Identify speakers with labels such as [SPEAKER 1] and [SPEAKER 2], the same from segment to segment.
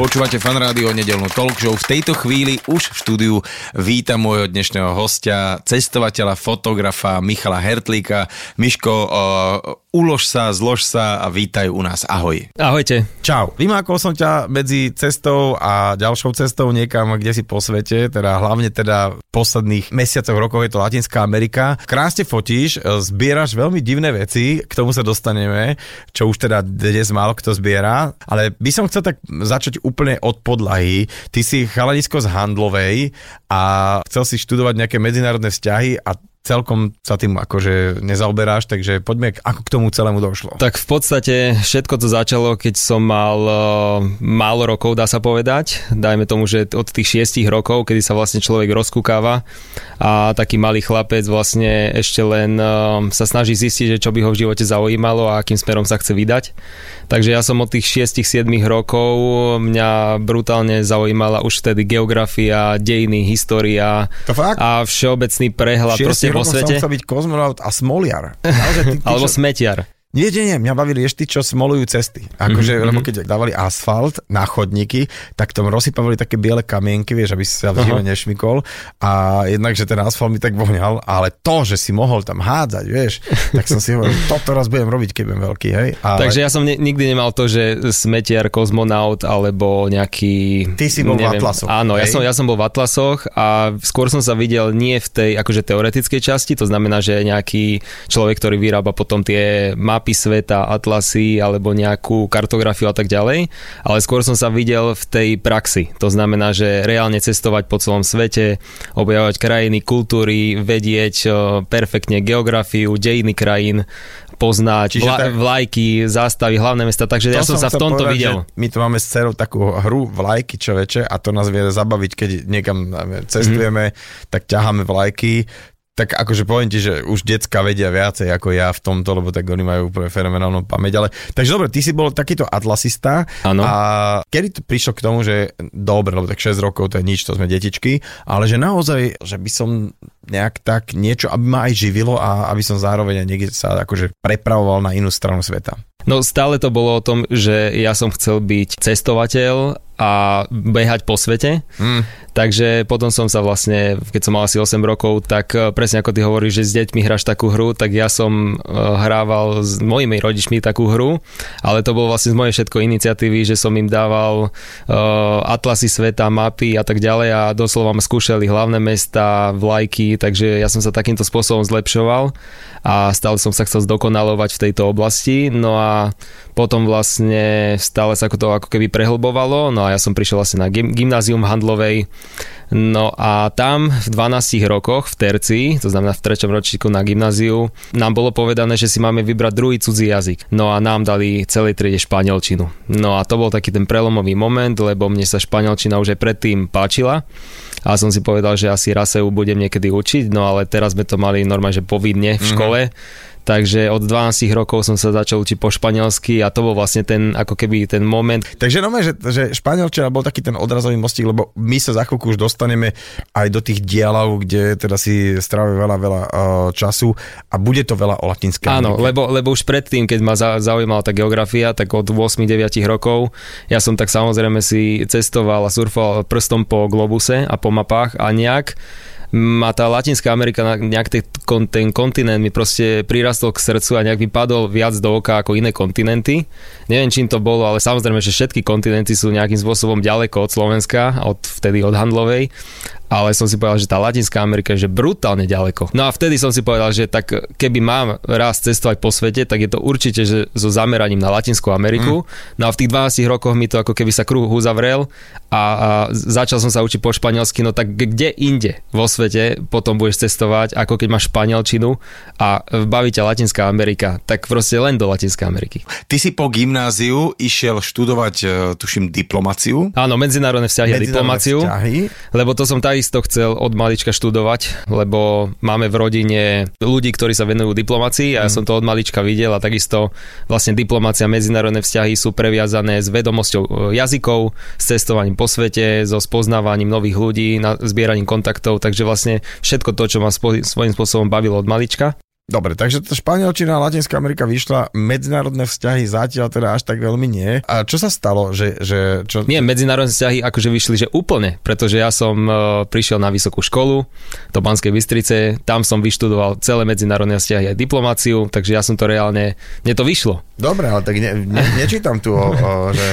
[SPEAKER 1] Počúvate fan rádio nedelnú talk show. V tejto chvíli už v štúdiu vítam môjho dnešného hostia, cestovateľa, fotografa Michala Hertlíka. Miško, uh, ulož sa, zlož sa a vítaj u nás. Ahoj.
[SPEAKER 2] Ahojte.
[SPEAKER 1] Čau. Vymákol som ťa medzi cestou a ďalšou cestou niekam, kde si po svete, teda hlavne teda v posledných mesiacoch, rokov je to Latinská Amerika. Krásne fotíš, zbieraš veľmi divné veci, k tomu sa dostaneme, čo už teda dnes málo kto zbiera, ale by som chcel tak začať úplne od podlahy. Ty si chalanisko z Handlovej a chcel si študovať nejaké medzinárodné vzťahy a celkom sa tým akože nezaoberáš, takže poďme, ako k tomu celému došlo.
[SPEAKER 2] Tak v podstate všetko to začalo, keď som mal uh, málo rokov, dá sa povedať. Dajme tomu, že od tých šiestich rokov, kedy sa vlastne človek rozkúkáva a taký malý chlapec vlastne ešte len uh, sa snaží zistiť, že čo by ho v živote zaujímalo a akým smerom sa chce vydať. Takže ja som od tých 6-7 rokov, mňa brutálne zaujímala už vtedy geografia, dejiny, história
[SPEAKER 1] To fakt?
[SPEAKER 2] a všeobecný prehľad proste vo
[SPEAKER 1] som
[SPEAKER 2] svete.
[SPEAKER 1] chcel byť kozmonaut a smoliar. Naozaj, ty, ty,
[SPEAKER 2] Alebo
[SPEAKER 1] čo-
[SPEAKER 2] smetiar.
[SPEAKER 1] Nie, nie, nie, mňa bavili ešte čo smolujú cesty. Akože,
[SPEAKER 2] Mhm,
[SPEAKER 1] mm-hmm. lebo keď dávali asfalt na chodníky, tak tom rozsypávali také biele kamienky, vieš, aby si sa v žive nešmikol. A jednak, že ten asfalt mi tak voňal, ale to, že si mohol tam hádzať, vieš, tak som si hovoril, toto raz budem robiť, keď budem veľký, hej. Ale
[SPEAKER 2] Takže ja som ne, nikdy nemal to, že smetiar, kozmonaut alebo nejaký...
[SPEAKER 1] Ty si bol v Atlasoch,
[SPEAKER 2] Áno, ja
[SPEAKER 1] hej?
[SPEAKER 2] som, ja som bol v Atlasoch a skôr som sa videl nie v tej akože teoretickej časti, to znamená, že nejaký človek, ktorý vyrába potom tie mapy sveta, atlasy alebo nejakú kartografiu a tak ďalej, ale skôr som sa videl v tej praxi. To znamená, že reálne cestovať po celom svete, objavovať krajiny, kultúry, vedieť eh, perfektne geografiu, dejiny krajín, poznať
[SPEAKER 1] Čiže
[SPEAKER 2] vla,
[SPEAKER 1] tak-
[SPEAKER 2] vlajky, zástavy, hlavné mesta, takže ja som sa v tomto
[SPEAKER 1] povedať,
[SPEAKER 2] videl.
[SPEAKER 1] My tu máme s dcerou takú hru vlajky čoveče a to nás vie zabaviť, keď niekam cestujeme, mm-hmm. tak ťaháme vlajky. Tak akože poviem ti, že už decka vedia viacej ako ja v tomto, lebo tak oni majú úplne fenomenálnu pamäť. Ale, takže dobre, ty si bol takýto atlasista
[SPEAKER 2] Áno.
[SPEAKER 1] a kedy to prišlo k tomu, že dobre, lebo tak 6 rokov to je nič, to sme detičky, ale že naozaj, že by som nejak tak niečo, aby ma aj živilo a aby som zároveň aj niekde sa akože prepravoval na inú stranu sveta.
[SPEAKER 2] No stále to bolo o tom, že ja som chcel byť cestovateľ a behať po svete.
[SPEAKER 1] Mm.
[SPEAKER 2] Takže potom som sa vlastne, keď som mal asi 8 rokov, tak eh, presne ako ty hovoríš, že s deťmi hráš takú hru, tak ja som eh, hrával s mojimi rodičmi takú hru, ale to bolo vlastne z mojej všetko iniciatívy, že som im dával uh, atlasy sveta, mapy a tak ďalej a doslova ma skúšali hlavné mesta, vlajky, takže ja som sa takýmto spôsobom zlepšoval a stále som sa chcel zdokonalovať v tejto oblasti, no a potom vlastne stále sa to ako keby prehlbovalo, no a ja som prišiel vlastne na gym- gymnázium handlovej, no a tam v 12 rokoch v terci, to znamená v treťom ročníku na gymnáziu, nám bolo povedané, že si máme vybrať druhý cudzí jazyk. No a nám dali celej triede španielčinu. No a to bol taký ten prelomový moment, lebo mne sa španielčina už aj predtým páčila a som si povedal, že asi raz sa ju budem niekedy učiť, no ale teraz sme to mali normálne, že povinne v škole. Takže od 12 rokov som sa začal učiť po španielsky a to bol vlastne ten, ako keby ten moment,
[SPEAKER 1] Takže no, že, že španielčina bol taký ten odrazový mostík, lebo my sa za chvíľku už dostaneme aj do tých dialov, kde teda si strávime veľa, veľa uh, času a bude to veľa o latinskej
[SPEAKER 2] Áno,
[SPEAKER 1] Amerike.
[SPEAKER 2] lebo, lebo už predtým, keď ma za- zaujímala tá geografia, tak od 8-9 rokov, ja som tak samozrejme si cestoval a surfoval prstom po globuse a po mapách a nejak ma tá Latinská Amerika, nejak ten, ten kontinent mi proste prirastol k srdcu a nejak mi padol viac do oka ako iné kontinenty. Neviem, čím to bolo, ale samozrejme, že všetky kontinenty sú nejakým spôsobom ďaleko od Slovenska, od vtedy od Handlovej ale som si povedal, že tá Latinská Amerika je že brutálne ďaleko. No a vtedy som si povedal, že tak keby mám raz cestovať po svete, tak je to určite že so zameraním na Latinskú Ameriku. Mm. No a v tých 12 rokoch mi to ako keby sa kruh uzavrel a, a začal som sa učiť po španielsky, no tak kde inde vo svete potom budeš cestovať, ako keď máš španielčinu a baví ťa Latinská Amerika, tak proste len do Latinskej Ameriky.
[SPEAKER 1] Ty si po gymnáziu išiel študovať, e, tuším, diplomáciu.
[SPEAKER 2] Áno, medzinárodné vzťahy a
[SPEAKER 1] Medzinárodné
[SPEAKER 2] diplomáciu.
[SPEAKER 1] vzťahy.
[SPEAKER 2] Lebo to som tak takisto chcel od malička študovať, lebo máme v rodine ľudí, ktorí sa venujú diplomácii a ja mm. som to od malička videl a takisto vlastne diplomácia a medzinárodné vzťahy sú previazané s vedomosťou e, jazykov, s cestovaním po svete, so spoznávaním nových ľudí, na zbieraním kontaktov, takže vlastne všetko to, čo ma svojím spôsobom bavilo od malička.
[SPEAKER 1] Dobre, takže to Španielčina a Latinská Amerika vyšla, medzinárodné vzťahy zatiaľ teda až tak veľmi nie. A čo sa stalo? Že, že, čo...
[SPEAKER 2] Nie, medzinárodné vzťahy akože vyšli, že úplne, pretože ja som uh, prišiel na vysokú školu do Banskej Bystrice, tam som vyštudoval celé medzinárodné vzťahy aj diplomáciu, takže ja som to reálne, mne to vyšlo.
[SPEAKER 1] Dobre, ale tak ne, ne, nečítam tu, o, o, že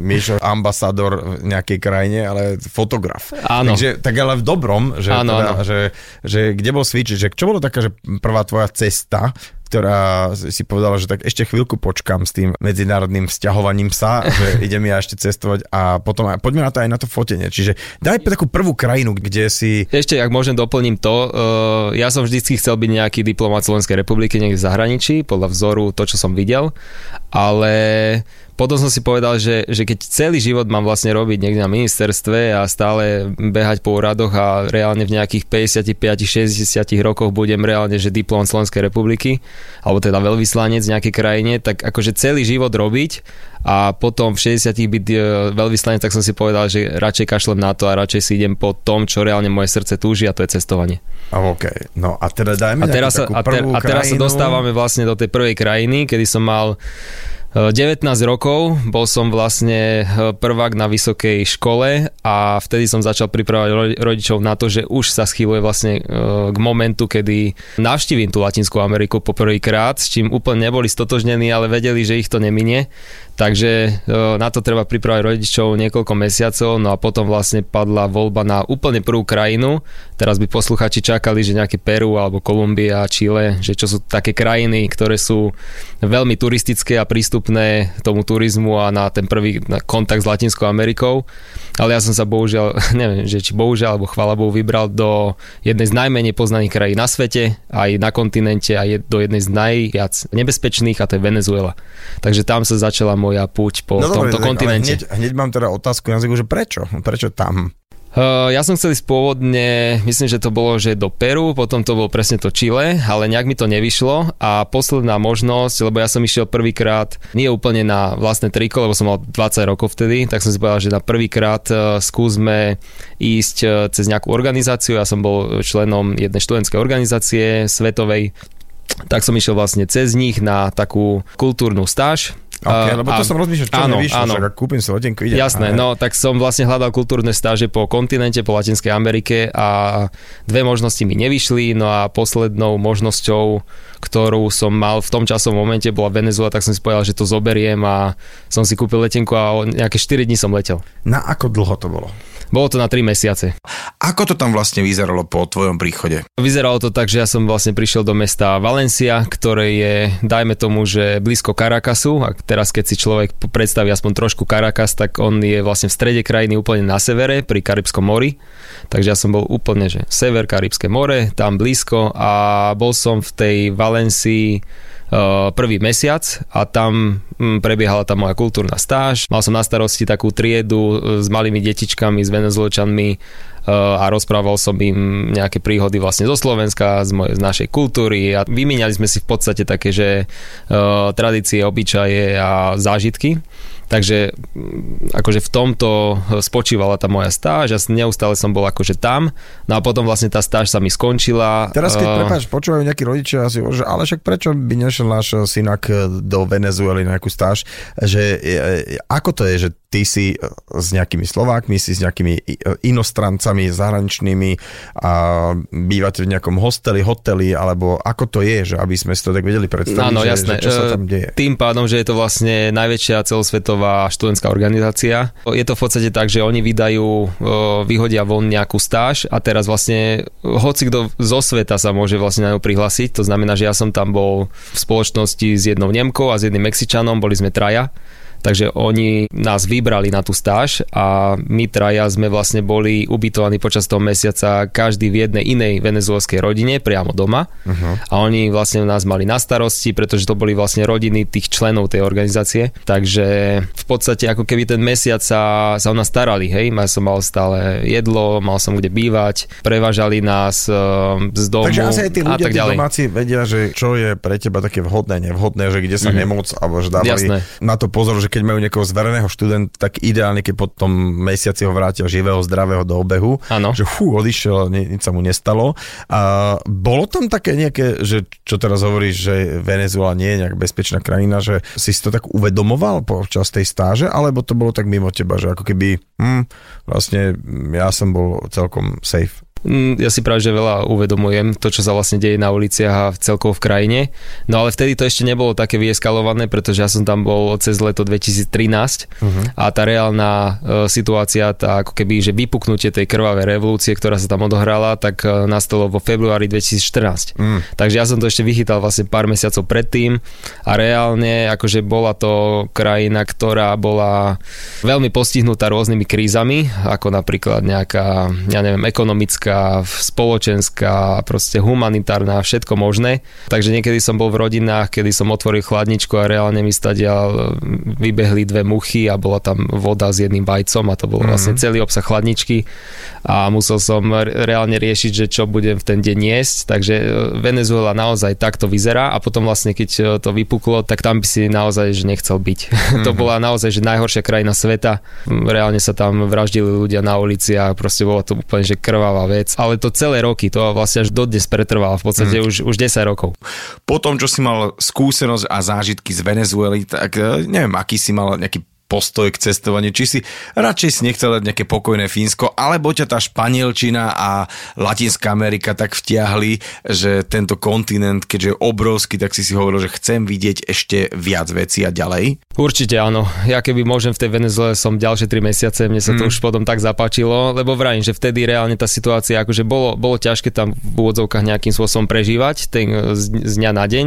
[SPEAKER 1] Mišo ambasador v nejakej krajine, ale fotograf.
[SPEAKER 2] Áno.
[SPEAKER 1] Takže, tak ale v dobrom, že,
[SPEAKER 2] áno,
[SPEAKER 1] teda,
[SPEAKER 2] áno.
[SPEAKER 1] Že, že kde bol switch, že čo bolo taká, že prvá tvoja cesta, ktorá si povedala, že tak ešte chvíľku počkam s tým medzinárodným vzťahovaním sa, že idem ja ešte cestovať a potom aj, poďme na to aj na to fotenie. Čiže daj takú prvú krajinu, kde si...
[SPEAKER 2] Ešte, ak môžem doplním to, uh, ja som vždycky chcel byť nejaký diplomat Slovenskej republiky niekde v zahraničí, podľa vzoru to, čo som videl, ale potom som si povedal, že, že keď celý život mám vlastne robiť niekde na ministerstve a stále behať po úradoch a reálne v nejakých 55-60 rokoch budem reálne, že diplom Slovenskej republiky, alebo teda veľvyslanec v nejakej krajine, tak akože celý život robiť a potom v 60 byť e, veľvyslanec, tak som si povedal, že radšej kašlem na to a radšej si idem po tom, čo reálne moje srdce túži a to je cestovanie.
[SPEAKER 1] OK, no a teda dajme
[SPEAKER 2] a teraz, sa, a, ter, a teraz sa dostávame vlastne do tej prvej krajiny, kedy som mal 19 rokov, bol som vlastne eh, prvák na vysokej škole a vtedy som začal pripravať rodičov na to, že už sa schýluje vlastne eh, k momentu, kedy navštívim tú Latinskú Ameriku po prvýkrát, s čím úplne neboli stotožnení, ale vedeli, že ich to neminie. Takže eh, na to treba pripravať rodičov niekoľko mesiacov, no a potom vlastne padla voľba na úplne prvú krajinu. Teraz by posluchači čakali, že nejaké Peru alebo Kolumbia, Chile, že čo sú také krajiny, ktoré sú veľmi turistické a prístupné tomu turizmu a na ten prvý kontakt s Latinskou Amerikou. Ale ja som sa bohužiaľ, neviem, že či bohužiaľ, alebo chvala Bohu, vybral do jednej z najmenej poznaných krajín na svete, aj na kontinente, aj do jednej z najviac nebezpečných, a to je Venezuela. Takže tam sa začala moja púť po no, tomto dobre, kontinente.
[SPEAKER 1] Hneď, hneď mám teda otázku na že prečo? Prečo tam?
[SPEAKER 2] Uh, ja som chcel ísť pôvodne, myslím, že to bolo, že do Peru, potom to bolo presne to Chile, ale nejak mi to nevyšlo a posledná možnosť, lebo ja som išiel prvýkrát, nie úplne na vlastné triko, lebo som mal 20 rokov vtedy, tak som si povedal, že na prvýkrát uh, skúsme ísť uh, cez nejakú organizáciu, ja som bol členom jednej študentskej organizácie svetovej, tak som išiel vlastne cez nich na takú kultúrnu stáž,
[SPEAKER 1] Okay, lebo to a, som rozmýšľal, čo áno, nevyšlo, áno. však kúpim si letenku, idem.
[SPEAKER 2] Jasné, no tak som vlastne hľadal kultúrne stáže po kontinente, po Latinskej Amerike a dve možnosti mi nevyšli, no a poslednou možnosťou, ktorú som mal v tom časovom momente bola Venezuela, tak som si povedal, že to zoberiem a som si kúpil letenku a nejaké 4 dní som letel.
[SPEAKER 1] Na ako dlho to bolo?
[SPEAKER 2] Bolo to na 3 mesiace.
[SPEAKER 1] Ako to tam vlastne vyzeralo po tvojom príchode?
[SPEAKER 2] Vyzeralo to tak, že ja som vlastne prišiel do mesta Valencia, ktoré je, dajme tomu, že blízko Caracasu. A teraz, keď si človek predstaví aspoň trošku Caracas, tak on je vlastne v strede krajiny úplne na severe, pri Karibskom mori. Takže ja som bol úplne, že sever, Karibské more, tam blízko a bol som v tej Valencii prvý mesiac a tam hm, prebiehala tá moja kultúrna stáž. Mal som na starosti takú triedu eh, s malými detičkami, s venezuelčanmi eh, a rozprával som im nejaké príhody vlastne zo Slovenska, z, mojej, z našej kultúry a vymieňali sme si v podstate také, že tradície, obyčaje a zážitky. Takže mm, akože v tomto spočívala tá moja stáž a neustále som bol akože tam. No a potom vlastne tá stáž sa mi skončila.
[SPEAKER 1] Teraz keď, uh, prepáč, počúvajú nejakí rodičia asi, že ale však prečo by nešiel náš synak do Venezuely na nejakú stáž, že ako to je, že ty si s nejakými Slovákmi, si s nejakými inostrancami zahraničnými a bývate v nejakom hosteli, hoteli, alebo ako to je, že aby sme si to tak vedeli predstaviť,
[SPEAKER 2] Áno,
[SPEAKER 1] že,
[SPEAKER 2] jasné.
[SPEAKER 1] že čo sa tam deje.
[SPEAKER 2] Tým pádom, že je to vlastne najväčšia celosvetová celosvetová študentská organizácia. Je to v podstate tak, že oni vydajú, vyhodia von nejakú stáž a teraz vlastne hoci kto zo sveta sa môže vlastne na ňu prihlásiť. To znamená, že ja som tam bol v spoločnosti s jednou Nemkou a s jedným Mexičanom, boli sme traja Takže oni nás vybrali na tú stáž a my traja sme vlastne boli ubytovaní počas toho mesiaca každý v jednej inej venezuelskej rodine priamo doma uh-huh. a oni vlastne nás mali na starosti, pretože to boli vlastne rodiny tých členov tej organizácie. Takže v podstate ako keby ten mesiac sa, sa o nás starali, hej, ja som mal stále jedlo, mal som kde bývať, prevážali nás uh, z domu
[SPEAKER 1] Takže asi aj tí ľudia,
[SPEAKER 2] a tak
[SPEAKER 1] tí
[SPEAKER 2] ďalej.
[SPEAKER 1] domáci vedia, že čo je pre teba také vhodné, nevhodné, že kde sa mm-hmm. nemoc, alebo že dávali
[SPEAKER 2] Jasné.
[SPEAKER 1] na to pozor, že keď majú niekoho zvereného študenta, tak ideálne, keď po tom mesiaci ho vrátia živého, zdravého do obehu,
[SPEAKER 2] Áno.
[SPEAKER 1] že fú, odišiel, ni, nič sa mu nestalo. A bolo tam také nejaké, že čo teraz hovoríš, že Venezuela nie je nejak bezpečná krajina, že si to tak uvedomoval počas tej stáže, alebo to bolo tak mimo teba, že ako keby, hm, vlastne ja som bol celkom safe.
[SPEAKER 2] Mm, Ja si práve, že veľa uvedomujem to, čo sa vlastne deje na uliciach a v celkovo v krajine. No ale vtedy to ešte nebolo také vyeskalované, pretože ja som tam bol cez leto 2013 uh-huh. a tá reálna e, situácia, tá ako keby, že vypuknutie tej krvavej revolúcie, ktorá sa tam odohrala, tak e, nastalo vo februári 2014. Mm. Takže ja som to ešte vychytal vlastne pár mesiacov predtým a reálne akože bola to krajina, ktorá bola veľmi postihnutá rôznymi krízami, ako napríklad nejaká, ja neviem, ekonomická, spoločenská, proste humanitárna, všetko možné. Takže niekedy som bol v rodinách, kedy som otvoril chladničku a reálne mi stadiaľ vybehli dve muchy a bola tam voda s jedným vajcom a to bol mm-hmm. vlastne celý obsah chladničky a musel som re- reálne riešiť, že čo budem v ten deň jesť. Takže e, Venezuela naozaj takto vyzerá a potom vlastne keď e, to vypuklo, tak tam by si naozaj že nechcel byť. Mm-hmm. to bola naozaj že najhoršia krajina sveta. Reálne sa tam vraždili ľudia na uliciach, proste bolo to úplne že krvavá vec. Ale to celé roky, to vlastne až dodnes pretrvalo, v podstate mm. už, už 10 rokov.
[SPEAKER 1] Po tom, čo si mal skúsenosť a zážitky z Venezuely, tak e, neviem, aký si mal nejaký postoj k cestovaniu, či si radšej si nechcel dať nejaké pokojné Fínsko, alebo ťa tá Španielčina a Latinská Amerika tak vtiahli, že tento kontinent, keďže je obrovský, tak si si hovoril, že chcem vidieť ešte viac vecí a ďalej?
[SPEAKER 2] Určite áno. Ja keby môžem v tej Venezuele som ďalšie 3 mesiace, mne sa to
[SPEAKER 1] Mm.
[SPEAKER 2] už potom tak zapáčilo, lebo vrajím, že vtedy reálne tá situácia, akože bolo, bolo ťažké tam v úvodzovkách nejakým spôsobom prežívať ten, z, z dňa na deň,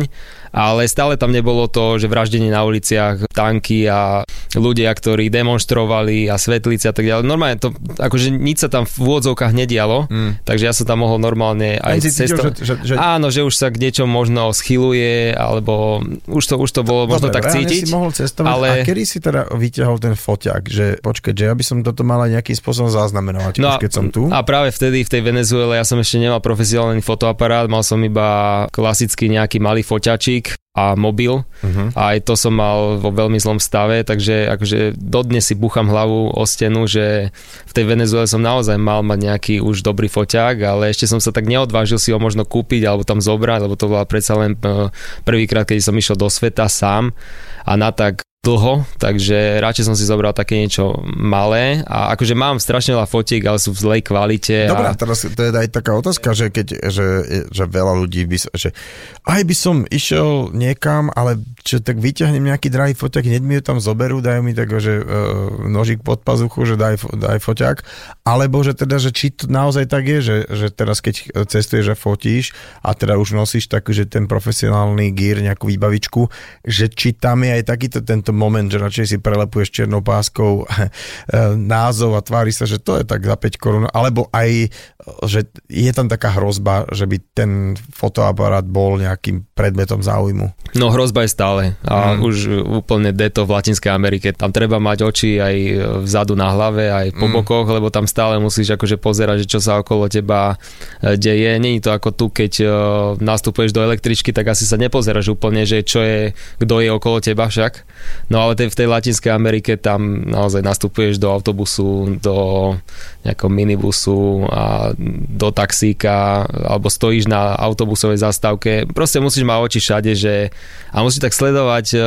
[SPEAKER 2] ale stále tam nebolo to, že vraždenie na uliciach, tanky a ľudia, ktorí demonstrovali a svetlice a tak ďalej. Normálne to, akože nič sa tam v úvodzovkách nedialo,
[SPEAKER 1] Mm.
[SPEAKER 2] takže ja som tam mohol normálne aj
[SPEAKER 1] si cítil,
[SPEAKER 2] cesto-
[SPEAKER 1] že- že- že-
[SPEAKER 2] Áno, že už sa k niečom možno schyluje, alebo už to, už to bolo možno
[SPEAKER 1] Dobre,
[SPEAKER 2] tak
[SPEAKER 1] reálne
[SPEAKER 2] cítiť.
[SPEAKER 1] si mohol cestovať.
[SPEAKER 2] ale...
[SPEAKER 1] A kedy si teda vyťahol ten foťák? Že počkaj, že ja by som toto mal aj nejakým spôsobom zaznamenovať,
[SPEAKER 2] No
[SPEAKER 1] už keď som tu.
[SPEAKER 2] A práve vtedy v tej Venezuele ja som ešte nemal profesionálny fotoaparát, mal som iba klasický nejaký malý foťačík a mobil
[SPEAKER 1] Uh-huh.
[SPEAKER 2] a aj to som mal vo veľmi zlom stave, takže akože dodnes si bucham hlavu o stenu, že v tej Venezuele som naozaj mal mať nejaký už dobrý foťák, ale ešte som sa tak neodvážil si ho možno kúpiť alebo tam zobrať, lebo to bola predsa len eh, prvýkrát, keď som išiel do sveta sám a na tak dlho, takže radšej som si zobral také niečo malé a akože mám strašne veľa fotiek, ale sú v zlej kvalite.
[SPEAKER 1] Dobre,
[SPEAKER 2] a...
[SPEAKER 1] teraz to je aj taká otázka, že keď, že, že veľa ľudí by, že aj by som išiel niekam, ale čo, tak vyťahnem nejaký drahý foťák, hneď mi ho tam zoberú, dajú mi tak, že uh, nožík pod pazuchu, že daj, daj foťák, alebo že teda, že či to naozaj tak je, že, že teraz keď cestuješ a fotíš a teda už nosíš taký, že ten profesionálny gear, nejakú výbavičku, že či tam je aj takýto tento moment, že radšej si prelepuješ čiernou páskou eh, názov a tvári sa, že to je tak za 5 korún, alebo aj, že je tam taká hrozba, že by ten fotoaparát bol nejakým predmetom záujmu.
[SPEAKER 2] No hrozba je stále a
[SPEAKER 1] Mm.
[SPEAKER 2] už úplne deto v Latinskej Amerike. Tam treba mať oči aj vzadu na hlave, aj po
[SPEAKER 1] Mm.
[SPEAKER 2] bokoch, lebo tam stále musíš akože pozerať, že čo sa okolo teba e, deje. Není to ako tu, keď nastupuješ do električky, tak asi sa nepozeráš úplne, že čo je, kto je okolo teba však. No ale tej, v tej Latinskej Amerike tam naozaj nastupuješ do autobusu, do nejakého minibusu a do taxíka alebo stojíš na autobusovej zastávke. Proste musíš mať oči všade, že a musíš tak sledovať uh,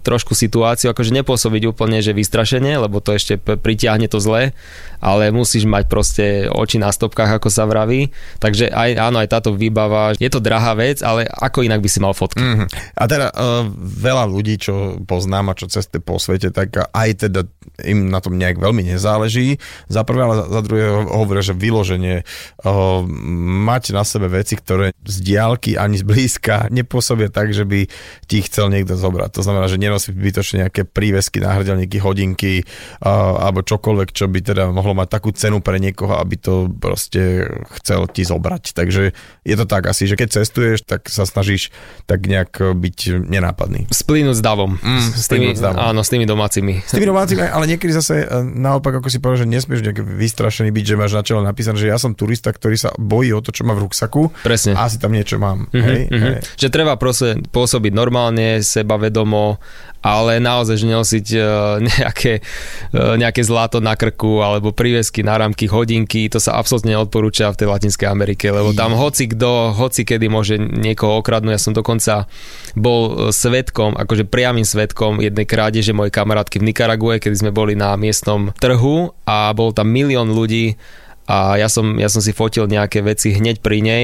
[SPEAKER 2] trošku situáciu, akože nepôsobiť úplne, že vystrašenie, lebo to ešte pritiahne to zle, ale musíš mať proste oči na stopkách, ako sa vraví. Takže aj, áno, aj táto výbava, je to drahá vec, ale ako inak by si mal fotky.
[SPEAKER 1] Mm-hmm. A teda uh, veľa ľudí, čo poznám dáma, čo cestuje po svete, tak aj teda im na tom nejak veľmi nezáleží. Za prvé, ale za druhé hovoria, že vyloženie uh, mať na sebe veci, ktoré z diálky ani z blízka nepôsobia tak, že by ti chcel niekto zobrať. To znamená, že nenosí bytočne nejaké prívesky, náhrdelníky, hodinky uh, alebo čokoľvek, čo by teda mohlo mať takú cenu pre niekoho, aby to proste chcel ti zobrať. Takže je to tak asi, že keď cestuješ, tak sa snažíš tak nejak byť nenápadný.
[SPEAKER 2] Splínuť s davom.
[SPEAKER 1] Mm,
[SPEAKER 2] s
[SPEAKER 1] s davom.
[SPEAKER 2] áno, s tými domácimi.
[SPEAKER 1] S tými domácimi, ale niekedy zase e, naopak, ako si povedal, že nesmieš nejaký vystrašený byť, že máš na čele napísané, že ja som turista, ktorý sa bojí o to, čo má v ruksaku.
[SPEAKER 2] Presne.
[SPEAKER 1] A asi tam niečo mám.
[SPEAKER 2] Mm-hmm,
[SPEAKER 1] hej,
[SPEAKER 2] mm-hmm.
[SPEAKER 1] hej.
[SPEAKER 2] Že treba proste pôsobiť normálne, sebavedomo, ale naozaj, že nosiť uh, nejaké, uh, nejaké zlato na krku alebo prívesky na rámky, hodinky, to sa absolútne neodporúča v tej Latinskej Amerike, lebo tam hoci kto, hoci kedy môže niekoho okradnúť. Ja som dokonca bol svetkom, akože priamým svetkom jednej krádeže mojej kamarátky v Nikarague, kedy sme boli na miestnom trhu a bol tam milión ľudí a ja som, ja som si fotil nejaké veci hneď pri nej,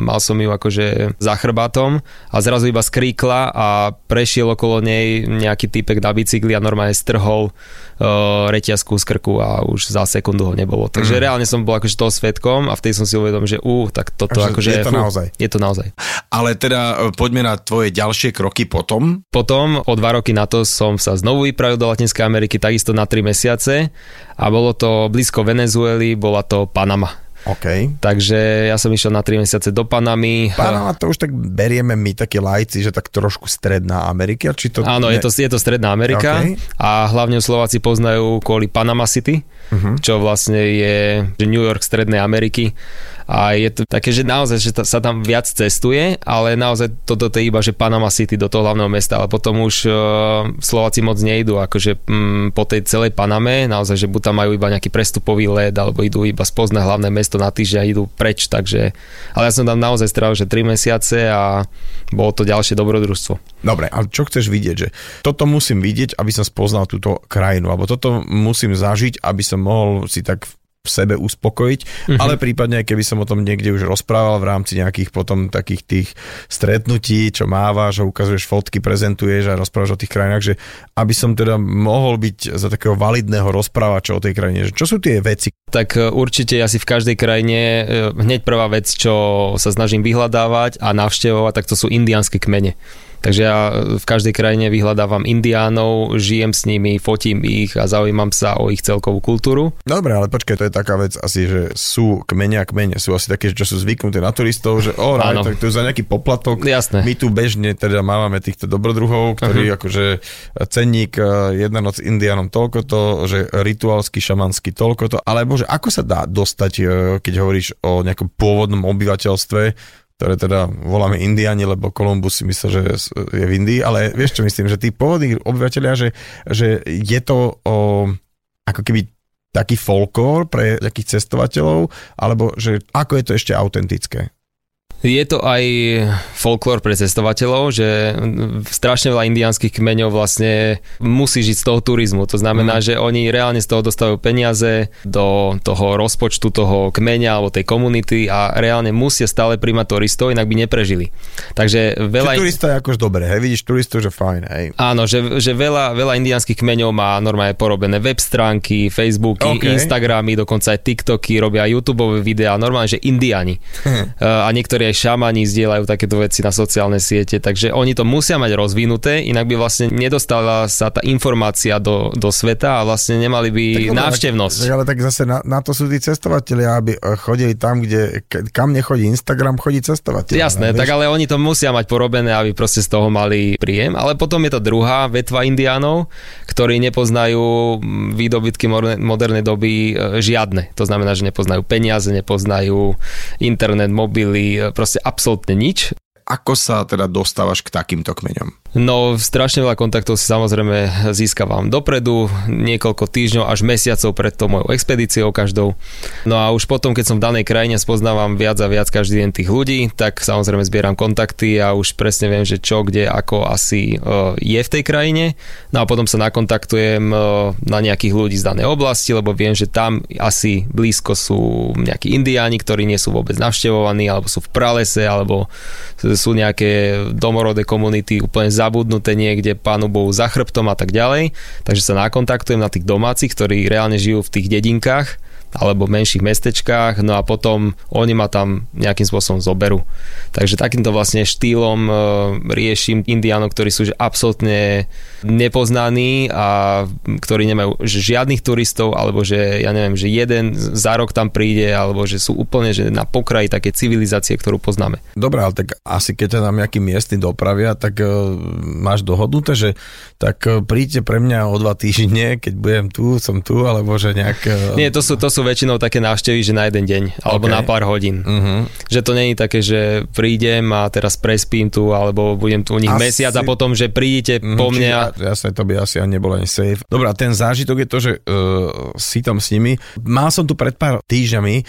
[SPEAKER 2] mal som ju akože za chrbátom a zrazu iba skríkla a prešiel okolo nej nejaký typek na bicykli a normálne strhol uh, reťazku z krku a už za sekundu ho nebolo. Takže mm. reálne som bol akože toho svetkom a vtedy som si uvedomil, že ú, tak toto
[SPEAKER 1] Takže
[SPEAKER 2] akože...
[SPEAKER 1] je to
[SPEAKER 2] fú,
[SPEAKER 1] naozaj.
[SPEAKER 2] Je to naozaj.
[SPEAKER 1] Ale teda e, poďme na tvoje ďalšie kroky potom.
[SPEAKER 2] Potom o dva roky na to som sa znovu vypravil do Latinskej Ameriky, takisto na 3 mesiace a bolo to blízko Venezuely, bola to Panama.
[SPEAKER 1] OK.
[SPEAKER 2] Takže ja som išiel na 3 mesiace do Panamy.
[SPEAKER 1] Panama to už tak berieme my takí lajci, že tak trošku stredná Amerika, či to...
[SPEAKER 2] Áno,
[SPEAKER 1] ne...
[SPEAKER 2] je to, je to Stredná Amerika
[SPEAKER 1] OK.
[SPEAKER 2] a hlavne Slováci poznajú kvôli Panama City,
[SPEAKER 1] Mhm.
[SPEAKER 2] čo vlastne je New York Strednej Ameriky a je to také, že naozaj, že sa tam viac cestuje, ale naozaj toto to je iba, že Panama City do toho hlavného mesta, ale potom už uh, Slováci moc nejdú, akože mm, po tej celej Paname, naozaj, že buď tam majú iba nejaký prestupový let, alebo idú iba spoznať hlavné mesto na týždeň a idú preč, takže, ale ja som tam naozaj strávil, že 3 mesiace a bolo to ďalšie dobrodružstvo.
[SPEAKER 1] Dobre, ale čo chceš vidieť? Že toto musím vidieť, aby som spoznal túto krajinu, alebo toto musím zažiť, aby som mohol si tak v sebe uspokojiť,
[SPEAKER 2] Mhm.
[SPEAKER 1] ale prípadne, keby som o tom niekde už rozprával v rámci nejakých potom takých tých stretnutí, čo mávaš a ukazuješ fotky, prezentuješ a rozprávaš o tých krajinách, že aby som teda mohol byť za takého validného rozprávača o tej krajine, že čo sú tie veci?
[SPEAKER 2] Tak e, určite asi v každej krajine e, hneď prvá vec, čo sa snažím vyhľadávať a navštevovať, tak to sú indiánske kmene. Takže ja v každej krajine vyhľadávam indiánov, žijem s nimi, fotím ich a zaujímam sa o ich celkovú kultúru.
[SPEAKER 1] Dobre, ale počkaj, to je taká vec asi, že sú kmene a kmene, sú asi také, čo sú zvyknuté na turistov, že oh,
[SPEAKER 2] Áno.
[SPEAKER 1] tak to je za nejaký poplatok.
[SPEAKER 2] Jasné.
[SPEAKER 1] My tu bežne teda máme týchto dobrodruhov, ktorí uh-huh. akože cenník eh, jedna noc indianom toľko to, že rituálsky, šamanský toľko to, alebo že ako sa dá dostať, keď hovoríš o nejakom pôvodnom obyvateľstve, ktoré teda voláme Indiani, lebo Kolumbus si myslel, že je v Indii, ale vieš čo myslím, že tí pôvodní obyvateľia, že, že je to o, ako keby taký folklór pre takých cestovateľov, alebo že ako je to ešte autentické?
[SPEAKER 2] Je to aj folklór pre cestovateľov, že strašne veľa indiánskych kmeňov vlastne musí žiť z toho turizmu. To znamená, mm. že oni reálne z toho dostávajú peniaze do toho rozpočtu toho kmeňa alebo tej komunity a reálne musia stále príjmať turistov, inak by neprežili. Takže veľa...
[SPEAKER 1] Čiže turista je akož dobre, hej? Vidíš turistov, že fajn, hej?
[SPEAKER 2] Áno, že, že veľa, veľa indiánskych kmeňov má normálne porobené web stránky, Facebooky,
[SPEAKER 1] OK.
[SPEAKER 2] Instagramy, dokonca aj TikToky, robia YouTube videá, normálne, že indiáni. a niektorí aj šamani zdieľajú takéto veci na sociálne siete, takže oni to musia mať rozvinuté, inak by vlastne nedostala sa tá informácia do, do sveta a vlastne nemali by
[SPEAKER 1] dobre,
[SPEAKER 2] návštevnosť.
[SPEAKER 1] Tak, tak, ale tak zase na, na to sú tí cestovatelia, aby eh, chodili tam, kde kam nechodí Instagram, chodí cestovateľ.
[SPEAKER 2] Jasné, tak ale oni to musia mať porobené, aby proste z toho mali príjem. Ale potom je to druhá vetva indiánov, ktorí nepoznajú mm, výdobytky moderne- modernej doby e, žiadne. To znamená, že nepoznajú peniaze, nepoznajú internet, mobily, e, proste absolútne nič.
[SPEAKER 1] Ako sa teda dostávaš k takýmto kmeňom?
[SPEAKER 2] No, strašne veľa kontaktov si samozrejme získavam dopredu, niekoľko týždňov až mesiacov pred tou mojou expedíciou každou. No a už potom, keď som v danej krajine spoznávam viac a viac každý deň tých ľudí, tak samozrejme zbieram kontakty a už presne viem, že čo, kde, ako asi uh, je v tej krajine. No a potom sa nakontaktujem uh, na nejakých ľudí z danej oblasti, lebo viem, že tam asi blízko sú nejakí indiáni, ktorí nie sú vôbec navštevovaní, alebo sú v pralese, alebo sú nejaké domorodé komunity úplne zabudnuté niekde pánu Bohu za chrbtom a tak ďalej. Takže sa nakontaktujem na tých domácich, ktorí reálne žijú v tých dedinkách alebo menších mestečkách, no a potom oni ma tam nejakým spôsobom zoberú. Takže takýmto vlastne štýlom e, riešim indiánov, ktorí sú absolútne nepoznaní a ktorí nemajú žiadnych turistov, alebo že ja neviem, že jeden za rok tam príde, alebo že sú úplne že na pokraji také civilizácie, ktorú poznáme.
[SPEAKER 1] Dobre, ale tak asi keď ťa tam nejaký miestny dopravia, tak uh, máš dohodnuté, že tak uh, príďte pre mňa o dva týždne, keď budem tu, som tu, alebo že nejak... Uh...
[SPEAKER 2] Nie, to sú, to sú väčšinou také návštevy, že na jeden deň alebo okay. na pár hodín. Uh-huh. Že to není také, že prídem a teraz prespím tu alebo budem tu u nich asi... mesiac a potom, že prídete uh-huh, po mne. A...
[SPEAKER 1] Jasne, to by asi ani nebolo ani safe. Dobre, ten zážitok je to, že uh, si tam s nimi. Mal som tu pred pár týždňami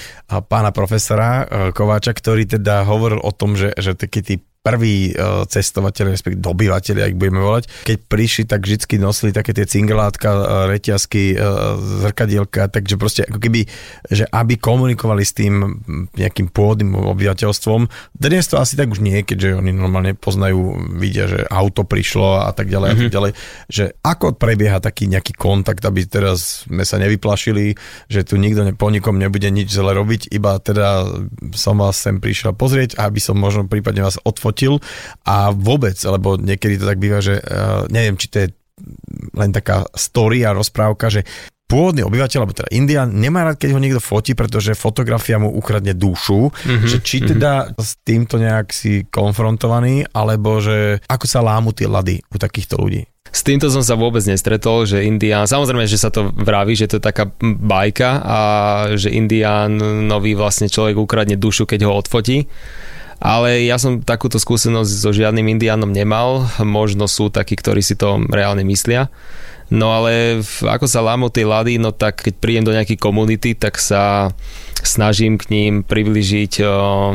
[SPEAKER 1] pána profesora uh, Kováča, ktorý teda hovoril o tom, že, že taký tí prví uh, cestovateľi, respektíve dobyvateľi, ak budeme volať, keď prišli, tak vždy nosili také tie cingelátka, uh, reťazky, uh, zrkadielka, takže proste ako keby, že aby komunikovali s tým nejakým pôvodným obyvateľstvom. Dnes to asi tak už nie, keďže oni normálne poznajú, vidia, že auto prišlo a tak ďalej mm-hmm. a tak mhm. ďalej, že ako prebieha taký nejaký kontakt, aby teraz sme sa nevyplašili, že tu nikto po nikom nebude nič zle robiť, iba teda som vás sem prišiel pozrieť, aby som možno prípadne vás odfotil fotil a vôbec, lebo niekedy to tak býva, že uh, neviem, či to je len taká story a rozprávka, že pôvodný obyvateľ, alebo teda Indian, nemá rád, keď ho niekto fotí, pretože fotografia mu ukradne dušu, mm-hmm, že či teda mm-hmm. s týmto nejak si konfrontovaný, alebo že ako sa lámu tie lady u takýchto ľudí.
[SPEAKER 2] S týmto som sa vôbec nestretol, že Indián, samozrejme, že sa to vraví, že to je taká bajka a že Indián nový vlastne človek ukradne dušu, keď ho odfotí ale ja som takúto skúsenosť so žiadnym indiánom nemal, možno sú takí, ktorí si to reálne myslia. No ale ako sa lámu tie lady, no tak keď príjem do nejakej komunity, tak sa snažím k ním približiť o,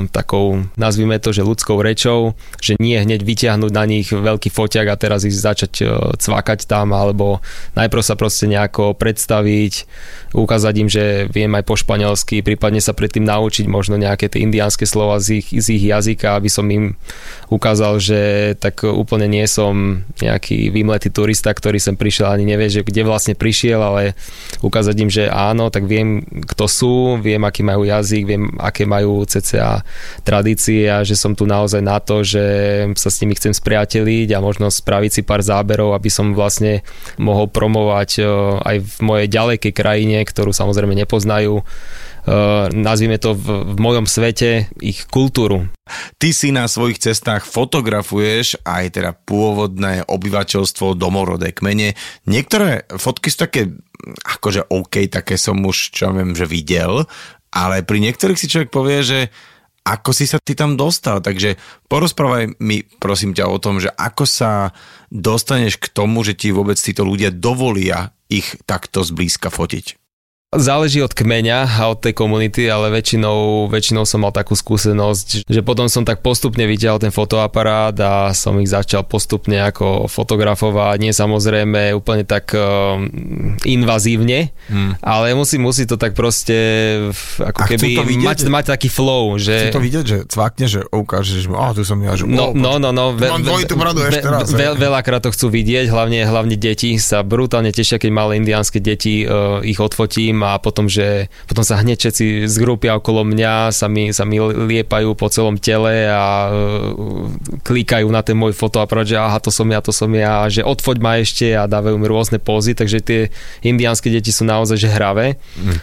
[SPEAKER 2] takou, nazvime to, že ľudskou rečou, že nie hneď vyťahnuť na nich veľký foťak a teraz ich začať o, cvakať tam, alebo najprv sa proste nejako predstaviť, ukázať im, že viem aj po španielsky, prípadne sa predtým naučiť možno nejaké tie indiánske slova z ich, z ich jazyka, aby som im ukázal, že tak úplne nie som nejaký vymletý turista, ktorý sem prišiel ani nevie, že kde vlastne prišiel, ale ukázať im, že áno, tak viem, kto sú, viem, aký majú jazyk, viem, aké majú cca tradície a že som tu naozaj na to, že sa s nimi chcem spriateliť a možno spraviť si pár záberov, aby som vlastne mohol promovať e, aj v mojej ďalekej krajine, ktorú samozrejme nepoznajú, Uh, nazvime to v, v mojom svete, ich kultúru.
[SPEAKER 1] Ty si na svojich cestách fotografuješ aj teda pôvodné obyvateľstvo, domorodé kmene. Niektoré fotky sú také, akože OK, také som už, čo viem, že videl, ale pri niektorých si človek povie, že ako si sa ty tam dostal, takže porozprávaj mi prosím ťa o tom, že ako sa dostaneš k tomu, že ti vôbec títo ľudia dovolia ich takto zblízka fotiť.
[SPEAKER 2] Záleží od kmeňa a od tej komunity, ale väčšinou, väčšinou som mal takú skúsenosť, že potom som tak postupne videl ten fotoaparát a som ich začal postupne ako fotografovať, nie samozrejme úplne tak uh, invazívne, hmm. ale musí, musí to tak proste ako a keby vidieť, mať, mať taký flow, že...
[SPEAKER 1] Chcú to vidieť, že cvakne, že ukážeš, že oh, tu som ja, že
[SPEAKER 2] no, oh, no, no, no,
[SPEAKER 1] ve, mám dvojitú bradu ve, ešte raz.
[SPEAKER 2] Ve, veľakrát to chcú vidieť, hlavne, hlavne deti sa brutálne tešia, keď malé indiánske deti uh, ich odfotím a potom, že potom sa hneď všetci zgrúpia okolo mňa, sa mi, sa mi liepajú po celom tele a uh, klikajú na ten môj fotoaparát, že aha, to som ja, to som ja, že odfoď ma ešte a dávajú mi rôzne pózy, takže tie indiánske deti sú naozaj že hravé. Mm.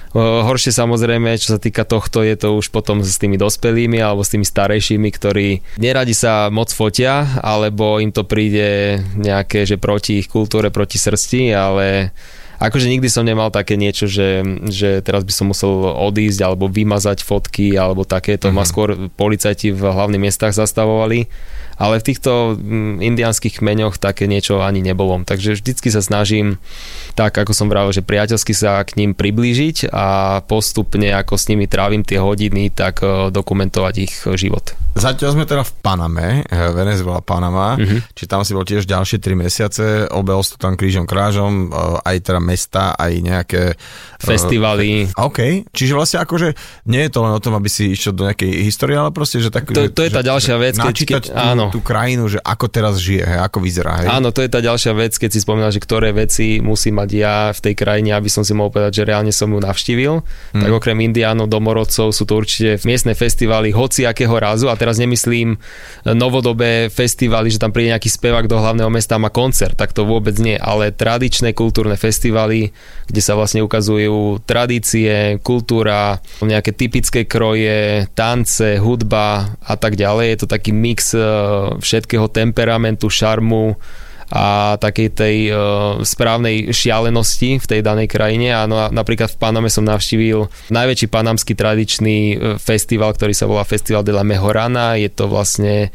[SPEAKER 2] Horšie samozrejme, čo sa týka tohto, je to už potom s tými dospelými alebo s tými starejšími, ktorí neradi sa moc fotia, alebo im to príde nejaké, že proti ich kultúre, proti srsti, ale akože nikdy som nemal také niečo, že, že teraz by som musel odísť alebo vymazať fotky alebo takéto. Mm-hmm. Ma skôr policajti v hlavných miestach zastavovali, ale v týchto mm, indianských kmeňoch také niečo ani nebolo. Takže vždycky sa snažím, tak ako som vravil, že priateľsky sa k ním priblížiť a postupne ako s nimi trávim tie hodiny, tak eh, dokumentovať ich život.
[SPEAKER 1] Zatiaľ sme teda v Paname, eh, Venezuela, Panama, uh-huh. či tam si bol tiež ďalšie 3 mesiace, obehol si to tam krížom krážom, eh, aj teda mesta, aj nejaké...
[SPEAKER 2] Festivaly.
[SPEAKER 1] Uh, OK, čiže vlastne akože nie je to len o tom, aby si išiel do nejakej histórie, ale proste, že tak...
[SPEAKER 2] To, to je tá
[SPEAKER 1] že,
[SPEAKER 2] ďalšia vec.
[SPEAKER 1] Keď,
[SPEAKER 2] keď,
[SPEAKER 1] tú,
[SPEAKER 2] áno.
[SPEAKER 1] tú krajinu, že ako teraz žije, hej, ako vyzerá. Hej.
[SPEAKER 2] Áno, to je tá ďalšia vec, keď si spomínal, že ktoré veci musím mať ja v tej krajine, aby som si mohol povedať, že reálne som ju navštívil. Hmm. Tak okrem Indiánov, domorodcov sú to určite miestne festivaly hociakého razu a teraz nemyslím novodobé festivaly, že tam príde nejaký spevák do hlavného mesta a má koncert, tak to vôbec nie, ale tradičné kultúrne festivaly, kde sa vlastne ukazujú tradície, kultúra, nejaké typické kroje, tance, hudba a tak ďalej. Je to taký mix eh, všetkého temperamentu, šarmu, a takej tej uh, správnej šialenosti v tej danej krajine. A no, napríklad v Paname som navštívil najväčší panamský tradičný uh, festival, ktorý sa volá Festival de la Mejorana. Je to vlastne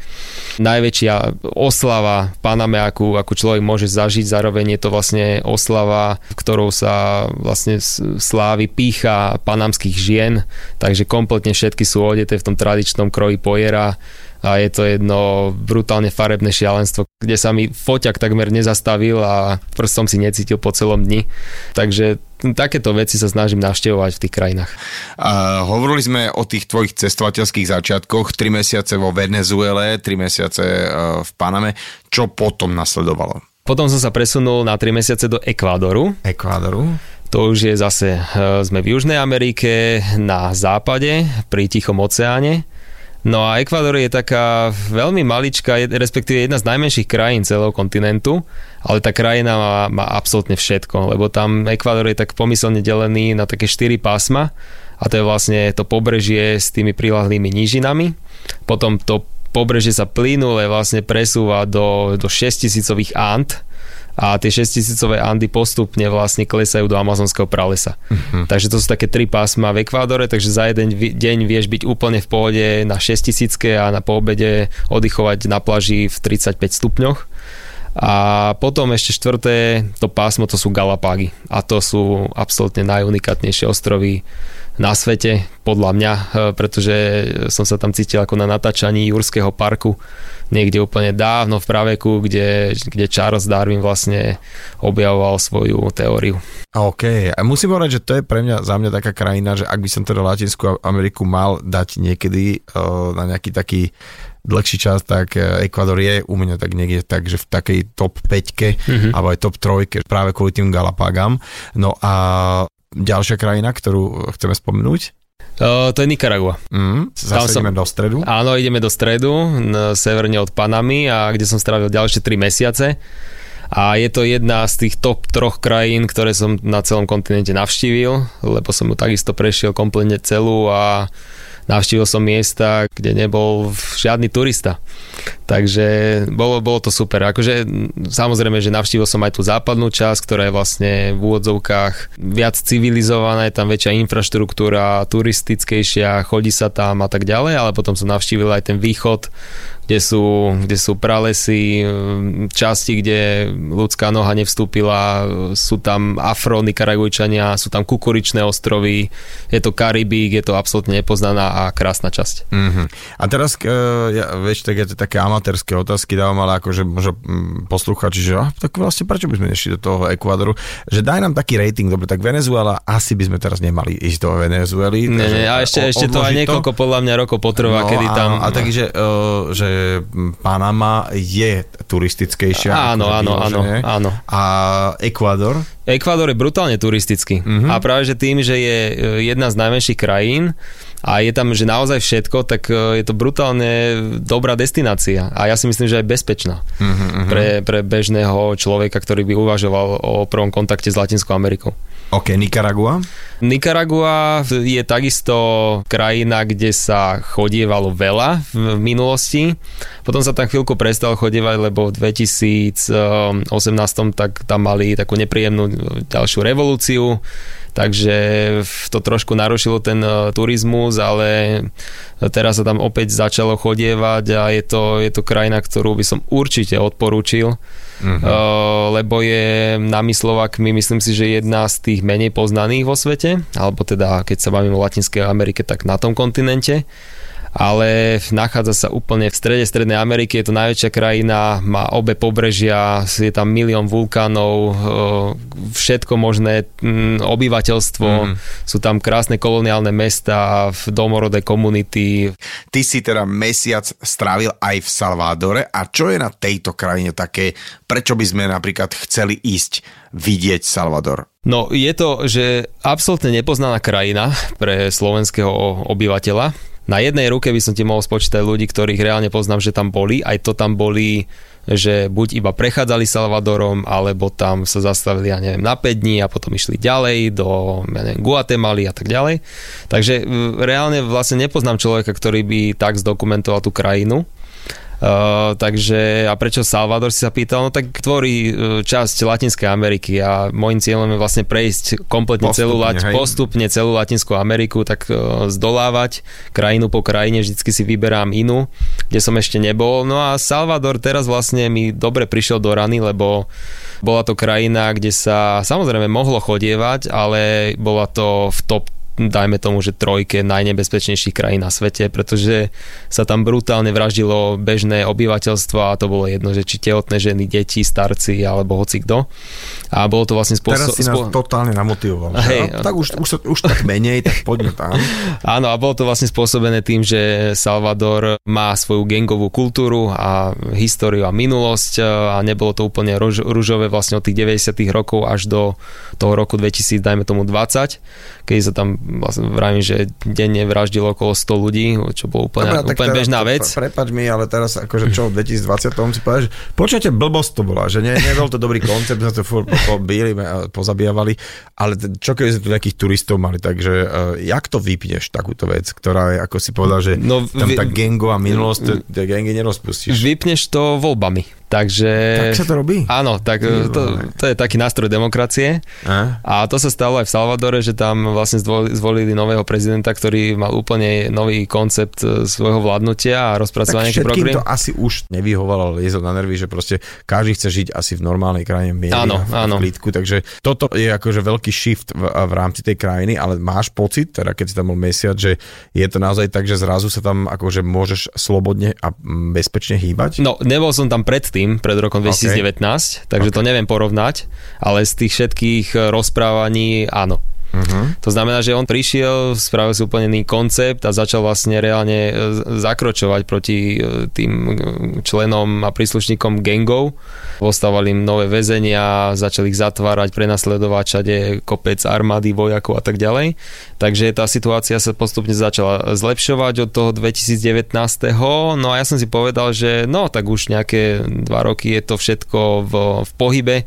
[SPEAKER 2] najväčšia oslava v Paname, akú, akú človek môže zažiť. Zároveň je to vlastne oslava, ktorou sa vlastne slávy pícha panamských žien. Takže kompletne všetky sú odeté v tom tradičnom kroji pojera a je to jedno brutálne farebné šialenstvo, kde sa mi foťak takmer nezastavil a prstom si necítil po celom dni. Takže takéto veci sa snažím navštevovať v tých krajinách.
[SPEAKER 1] A hovorili sme o tých tvojich cestovateľských začiatkoch, 3 mesiace vo Venezuele, 3 mesiace e, v Paname. Čo potom nasledovalo?
[SPEAKER 2] Potom som sa presunul na 3 mesiace do Ekvádoru.
[SPEAKER 1] Ekvádoru?
[SPEAKER 2] To už je zase, e, sme v Južnej Amerike, na západe, pri Tichom oceáne. No a Ekvádor je taká veľmi maličká, respektíve jedna z najmenších krajín celého kontinentu, ale tá krajina má, má absolútne všetko, lebo tam Ekvádor je tak pomyselne delený na také štyri pásma a to je vlastne to pobrežie s tými prilahlými nížinami. Potom to pobrežie sa plynule vlastne presúva do, do 6000 Ant, a tie 6000 Andy postupne vlastne klesajú do amazonského pralesa. Uh-huh. Takže to sú také tri pásma v Ekvádore, takže za jeden deň vieš byť úplne v pohode na 6000 a na poobede oddychovať na plaži v 35 stupňoch. A potom ešte štvrté, to pásmo, to sú Galapágy. A to sú absolútne najunikátnejšie ostrovy na svete, podľa mňa, e, pretože som sa tam cítil ako na natáčaní Jurského parku, niekde úplne dávno v praveku, kde, kde Charles Darwin vlastne objavoval svoju teóriu.
[SPEAKER 1] OK, a musím povedať, že to je pre mňa, za mňa taká krajina, že ak by som teda Latinskú Ameriku mal dať niekedy uh, na nejaký taký dlhší čas, tak e, Ekvador je u mňa tak niekde tak, že v takej top 5 mm-hmm. alebo aj top 3 práve kvôli tým Galapagam. No a ďalšia krajina, ktorú chceme spomenúť?
[SPEAKER 2] Uh, to je Nicaragua.
[SPEAKER 1] Mm, zase Tam ideme som, do stredu?
[SPEAKER 2] Áno, ideme do stredu, severne od Panamy a kde som strávil ďalšie 3 mesiace. A je to jedna z tých top troch krajín, ktoré som na celom kontinente navštívil, lebo som ju takisto prešiel kompletne celú a navštívil som miesta, kde nebol žiadny turista. Takže bolo, bolo to super. Akože samozrejme, že navštívil som aj tú západnú časť, ktorá je vlastne v úvodzovkách viac civilizovaná, je tam väčšia infraštruktúra, turistickejšia, chodí sa tam a tak ďalej, ale potom som navštívil aj ten východ, kde sú, kde sú pralesy, časti, kde ľudská noha nevstúpila, sú tam afro Nikaragujčania, sú tam kukuričné ostrovy, je to Karibík, je to absolútne nepoznaná a krásna časť.
[SPEAKER 1] Mm-hmm. A teraz, uh, ja, vieš, tak ja to také amatérske otázky dávam, ale akože možno poslúchači, že ah, tak vlastne prečo by sme nešli do toho Ekvádoru, že daj nám taký rating, dobre, tak Venezuela, asi by sme teraz nemali ísť do Venezuely.
[SPEAKER 2] Nie, nie, a ešte, ešte to aj niekoľko to? podľa mňa rokov potrvá, no, kedy tam...
[SPEAKER 1] A, a takže, uh, že Panama je turistickejšia.
[SPEAKER 2] Áno, áno, áno, áno.
[SPEAKER 1] A Ekvádor?
[SPEAKER 2] Ekvádor je brutálne turistický. Uh-huh. A práve že tým, že je e, jedna z najmenších krajín a je tam že naozaj všetko, tak e, je to brutálne dobrá destinácia. A ja si myslím, že aj bezpečná uh-huh. pre, pre bežného človeka, ktorý by uvažoval o prvom kontakte s Latinskou Amerikou.
[SPEAKER 1] OK, Nicaragua?
[SPEAKER 2] Nicaragua je takisto krajina, kde sa chodievalo veľa v minulosti. Potom sa tam chvíľku prestal chodievať, lebo v 2018 tak tam mali takú nepríjemnú ďalšiu revolúciu takže to trošku narušilo ten e, turizmus, ale teraz sa tam opäť začalo chodievať a je to, je to krajina, ktorú by som určite odporúčil, uh-huh. lebo je nami Slovakmi, myslím si, že jedna z tých menej poznaných vo svete, alebo teda keď sa bavíme o Latinskej Amerike, tak na tom kontinente ale nachádza sa úplne v strede Strednej Ameriky, je to najväčšia krajina, má obe pobrežia, je tam milión vulkánov, e, všetko možné, obyvateľstvo, mm. sú tam krásne koloniálne mesta, domorodé komunity.
[SPEAKER 1] Ty si teda mesiac strávil aj v Salvádore a čo je na tejto krajine také, prečo by sme napríklad chceli ísť vidieť Salvador?
[SPEAKER 2] No je to, že absolútne nepoznaná krajina pre slovenského obyvateľa na jednej ruke by som ti mohol spočítať ľudí, ktorých reálne poznám, že tam boli. Aj to tam boli, že buď iba prechádzali Salvadorom, alebo tam sa zastavili, ja neviem, na 5 dní a potom išli ďalej do, ja neviem, Guatemaly a tak ďalej. Takže reálne vlastne nepoznám človeka, ktorý by tak zdokumentoval tú krajinu. Uh, takže a prečo Salvador si sa pýtal? No tak tvorí uh, časť Latinskej Ameriky a môjim cieľom je vlastne prejsť kompletne postupne, celú, Lat- postupne celú Latinskú Ameriku, tak uh, zdolávať krajinu po krajine, vždycky si vyberám inú, kde som ešte nebol. No a Salvador teraz vlastne mi dobre prišiel do rany, lebo bola to krajina, kde sa samozrejme mohlo chodievať, ale bola to v top dajme tomu, že trojke najnebezpečnejších krajín na svete, pretože sa tam brutálne vraždilo bežné obyvateľstvo a to bolo jedno, že či tehotné ženy, deti, starci alebo hoci kto. A bolo to vlastne spôsob...
[SPEAKER 1] Teraz si nás spo... totálne namotivoval. Hej, no, tak už, už, už tak menej, tak poďme tam.
[SPEAKER 2] Áno, a bolo to vlastne spôsobené tým, že Salvador má svoju gengovú kultúru a históriu a minulosť a nebolo to úplne ruž, ružové vlastne od tých 90 rokov až do toho roku 2000, dajme tomu 20, keď sa tam vlastne vravím, že denne vraždilo okolo 100 ľudí, čo bolo úplne, Dobre, úplne bežná vec.
[SPEAKER 1] Prepač mi, ale teraz akože čo v 2020 si povedal, že počujete, blbosť to bola, že nie, nebol to dobrý koncept, sme to furt pobíli a pozabíjavali, ale čo keby sme tu nejakých turistov mali, takže uh, jak to vypneš takúto vec, ktorá je, ako si povedal, že no, tam vy, tá gangová minulosť, tie gangy nerozpustíš.
[SPEAKER 2] Vypneš to voľbami. Takže...
[SPEAKER 1] Tak sa to robí?
[SPEAKER 2] Áno, tak to, to je taký nástroj demokracie. A? a to sa stalo aj v Salvadore, že tam vlastne zvolili nového prezidenta, ktorý mal úplne nový koncept e, svojho vládnutia a rozpracovania
[SPEAKER 1] nejaký program. to asi už nevyhovalo, liezol na nervy, že proste každý chce žiť asi v normálnej krajine miery áno, v áno. klidku, takže toto je akože veľký shift v, v rámci tej krajiny, ale máš pocit, teda keď si tam bol mesiac, že je to naozaj tak, že zrazu sa tam akože môžeš slobodne a bezpečne hýbať?
[SPEAKER 2] No, nebol som tam predtým, tým pred rokom 2019, okay. takže okay. to neviem porovnať, ale z tých všetkých eh, rozprávaní áno. Uh-huh. To znamená, že on prišiel, spravil si úplne iný koncept a začal vlastne reálne e, zakročovať proti e, tým e, členom a príslušníkom gangov. Postavali im nové väzenia, začali ich zatvárať, prenasledovať všade kopec armády, vojakov a tak ďalej. Takže tá situácia sa postupne začala zlepšovať od toho 2019. No a ja som si povedal, že no tak už nejaké dva roky je to všetko v, v pohybe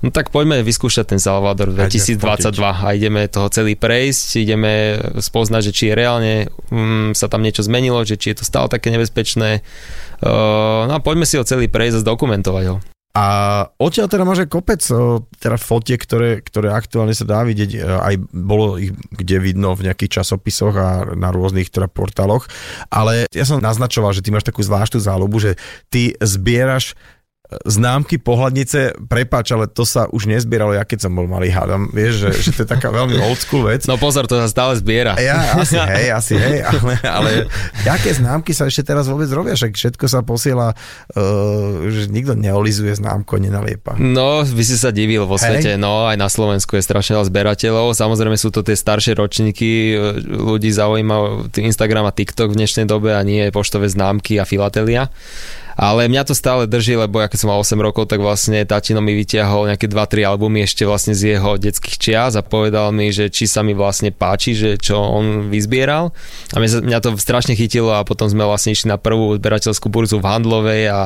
[SPEAKER 2] No tak poďme vyskúšať ten Salvador 2022 a ideme toho celý prejsť, ideme spoznať, že či je reálne um, sa tam niečo zmenilo, že či je to stále také nebezpečné. Uh, no a poďme si ho celý prejsť a zdokumentovať ho.
[SPEAKER 1] A odtiaľ teda máš kopec teda fotiek, ktoré, ktoré aktuálne sa dá vidieť, e, aj bolo ich kde vidno v nejakých časopisoch a na rôznych teda portáloch, ale ja som naznačoval, že ty máš takú zvláštnu záľubu, že ty zbieraš známky pohľadnice, prepáč, ale to sa už nezbieralo, ja keď som bol malý, hádam, vieš, že, že to je taká veľmi old school vec.
[SPEAKER 2] No pozor, to sa stále zbiera.
[SPEAKER 1] Ja, asi hej, asi hej, ale, ale aké známky sa ešte teraz vôbec robia, však všetko sa posiela, uh, že nikto neolizuje známku, nenaliepa.
[SPEAKER 2] No, by si sa divil vo svete, hej. no, aj na Slovensku je strašne veľa zberateľov, samozrejme sú to tie staršie ročníky, ľudí zaujíma Instagram a TikTok v dnešnej dobe a nie poštové známky a filatelia. Ale mňa to stále drží, lebo ja keď som mal 8 rokov, tak vlastne tatino mi vytiahol nejaké 2-3 albumy ešte vlastne z jeho detských čias a povedal mi, že či sa mi vlastne páči, že čo on vyzbieral. A mňa, to strašne chytilo a potom sme vlastne išli na prvú zberateľskú burzu v Handlovej a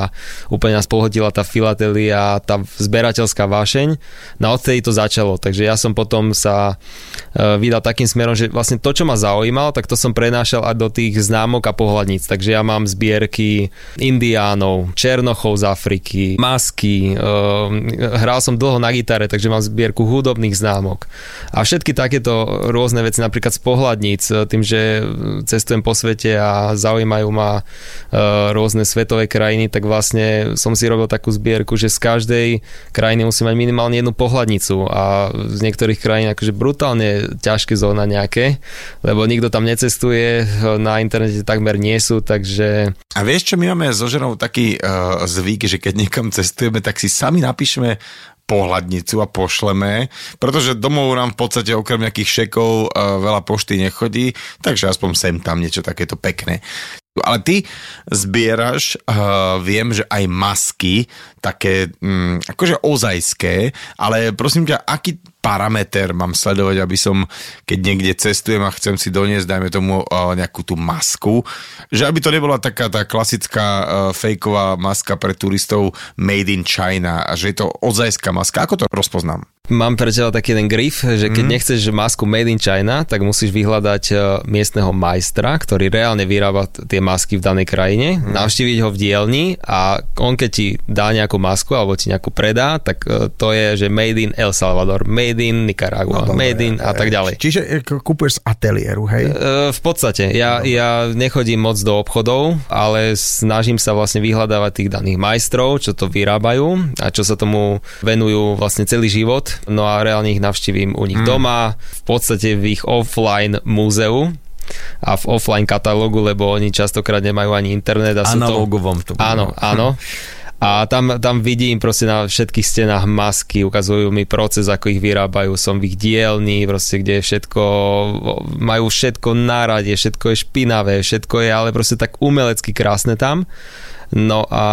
[SPEAKER 2] úplne nás pohodila tá filatelia, tá zberateľská vášeň. No odtedy to začalo, takže ja som potom sa e, vydal takým smerom, že vlastne to, čo ma zaujímalo, tak to som prenášal aj do tých známok a pohľadníc. Takže ja mám zbierky Indiánov, Indiánov, Černochov z Afriky, masky, uh, hral som dlho na gitare, takže mám zbierku hudobných známok. A všetky takéto rôzne veci, napríklad z pohľadníc, tým, že cestujem po svete a zaujímajú ma uh, rôzne svetové krajiny, tak vlastne som si robil takú zbierku, že z každej krajiny musím mať minimálne jednu pohľadnicu a z niektorých krajín akože brutálne ťažké zóna nejaké, lebo nikto tam necestuje, na internete takmer nie sú, takže...
[SPEAKER 1] A vieš čo, my máme so ženou taký uh, zvyk, že keď niekam cestujeme, tak si sami napíšeme pohľadnicu a pošleme, pretože domov nám v podstate okrem nejakých šekov uh, veľa pošty nechodí, takže aspoň sem tam niečo takéto pekné. Ale ty zbieraš, uh, viem, že aj masky, také um, akože ozajské, ale prosím ťa, aký parameter mám sledovať, aby som, keď niekde cestujem a chcem si doniesť, dajme tomu uh, nejakú tú masku, že aby to nebola taká tá klasická uh, fejková maska pre turistov made in China a že je to odzajská maska. Ako to rozpoznám?
[SPEAKER 2] Mám pre teba taký jeden grif, že keď mm. nechceš masku made in China, tak musíš vyhľadať uh, miestneho majstra, ktorý reálne vyrába tie masky v danej krajine, mm. navštíviť ho v dielni a on keď ti dá nejakú masku alebo ti nejakú predá, tak uh, to je, že made in El Salvador, made in Nicaragua, no, made in a tak ďalej.
[SPEAKER 3] Čiže e, kúpuješ z ateliéru, hej? E,
[SPEAKER 2] v podstate, ja, ja nechodím moc do obchodov, ale snažím sa vlastne vyhľadávať tých daných majstrov, čo to vyrábajú a čo sa tomu venujú vlastne celý život. No a reálne ich navštívim u nich hmm. doma, v podstate v ich offline múzeu, a v offline katalógu, lebo oni častokrát nemajú ani internet. A
[SPEAKER 1] Analogovom to,
[SPEAKER 2] to Áno, áno. A tam, tam vidím proste na všetkých stenách masky, ukazujú mi proces, ako ich vyrábajú, som v ich dielni, proste kde je všetko, majú všetko na rade, všetko je špinavé, všetko je ale proste tak umelecky krásne tam. No a